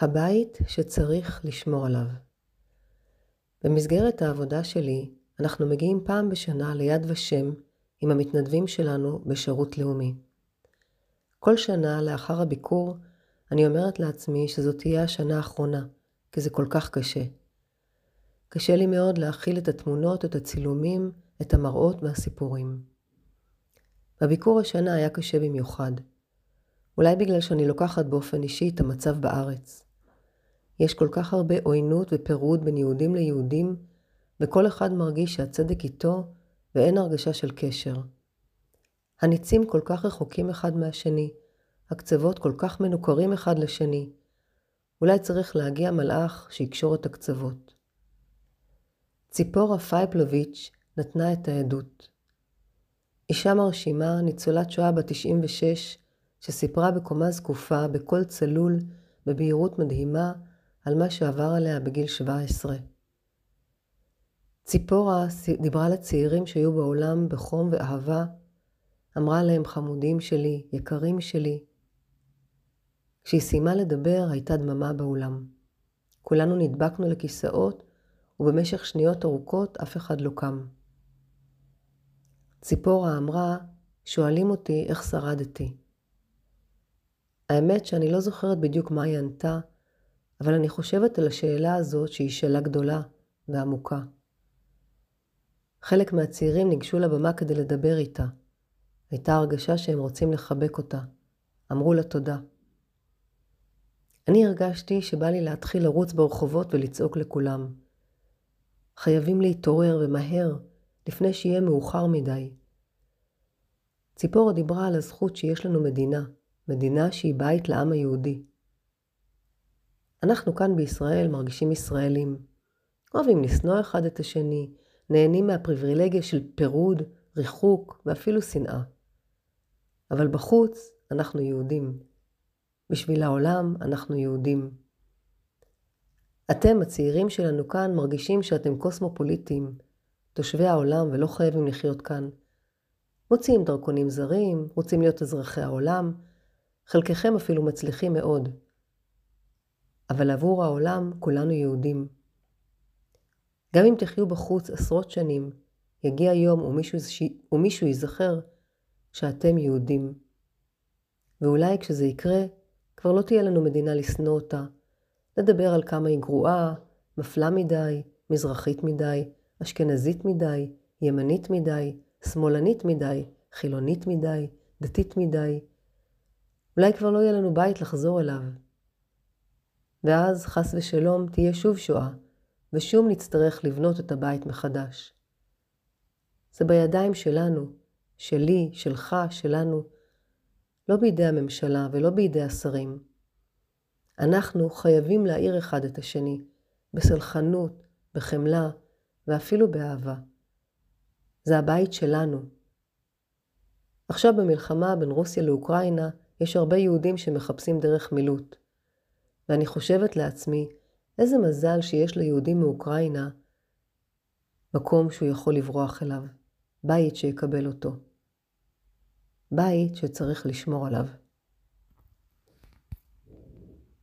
הבית שצריך לשמור עליו. במסגרת העבודה שלי, אנחנו מגיעים פעם בשנה ליד ושם עם המתנדבים שלנו בשירות לאומי. כל שנה לאחר הביקור, אני אומרת לעצמי שזאת תהיה השנה האחרונה, כי זה כל כך קשה. קשה לי מאוד להכיל את התמונות, את הצילומים, את המראות והסיפורים. בביקור השנה היה קשה במיוחד. אולי בגלל שאני לוקחת באופן אישי את המצב בארץ. יש כל כך הרבה עוינות ופירוד בין יהודים ליהודים, וכל אחד מרגיש שהצדק איתו ואין הרגשה של קשר. הניצים כל כך רחוקים אחד מהשני, הקצוות כל כך מנוכרים אחד לשני. אולי צריך להגיע מלאך שיקשור את הקצוות. ציפורה פייפלוביץ' נתנה את העדות. אישה מרשימה, ניצולת שואה בת 96, שסיפרה בקומה זקופה, בקול צלול, בבהירות מדהימה, על מה שעבר עליה בגיל 17. ציפורה דיברה לצעירים שהיו בעולם בחום ואהבה, אמרה להם חמודים שלי, יקרים שלי. כשהיא סיימה לדבר הייתה דממה באולם. כולנו נדבקנו לכיסאות, ובמשך שניות ארוכות אף אחד לא קם. ציפורה אמרה, שואלים אותי איך שרדתי. האמת שאני לא זוכרת בדיוק מה היא ענתה, אבל אני חושבת על השאלה הזאת שהיא שאלה גדולה ועמוקה. חלק מהצעירים ניגשו לבמה כדי לדבר איתה. הייתה הרגשה שהם רוצים לחבק אותה. אמרו לה תודה. אני הרגשתי שבא לי להתחיל לרוץ ברחובות ולצעוק לכולם. חייבים להתעורר ומהר, לפני שיהיה מאוחר מדי. ציפורה דיברה על הזכות שיש לנו מדינה, מדינה שהיא בית לעם היהודי. אנחנו כאן בישראל מרגישים ישראלים. אוהבים לשנוא אחד את השני, נהנים מהפריבילגיה של פירוד, ריחוק ואפילו שנאה. אבל בחוץ אנחנו יהודים. בשביל העולם אנחנו יהודים. אתם, הצעירים שלנו כאן, מרגישים שאתם קוסמופוליטים, תושבי העולם ולא חייבים לחיות כאן. מוציאים דרכונים זרים, רוצים להיות אזרחי העולם, חלקכם אפילו מצליחים מאוד. אבל עבור העולם כולנו יהודים. גם אם תחיו בחוץ עשרות שנים, יגיע יום ומישהו, ומישהו ייזכר שאתם יהודים. ואולי כשזה יקרה, כבר לא תהיה לנו מדינה לשנוא אותה. לדבר על כמה היא גרועה, מפלה מדי, מזרחית מדי, אשכנזית מדי, ימנית מדי, שמאלנית מדי, חילונית מדי, דתית מדי. אולי כבר לא יהיה לנו בית לחזור אליו. ואז, חס ושלום, תהיה שוב שואה, ושוב נצטרך לבנות את הבית מחדש. זה בידיים שלנו, שלי, שלך, שלנו, לא בידי הממשלה ולא בידי השרים. אנחנו חייבים להעיר אחד את השני, בסלחנות, בחמלה ואפילו באהבה. זה הבית שלנו. עכשיו במלחמה בין רוסיה לאוקראינה יש הרבה יהודים שמחפשים דרך מילוט. ואני חושבת לעצמי, איזה מזל שיש ליהודי מאוקראינה מקום שהוא יכול לברוח אליו, בית שיקבל אותו. בית שצריך לשמור עליו.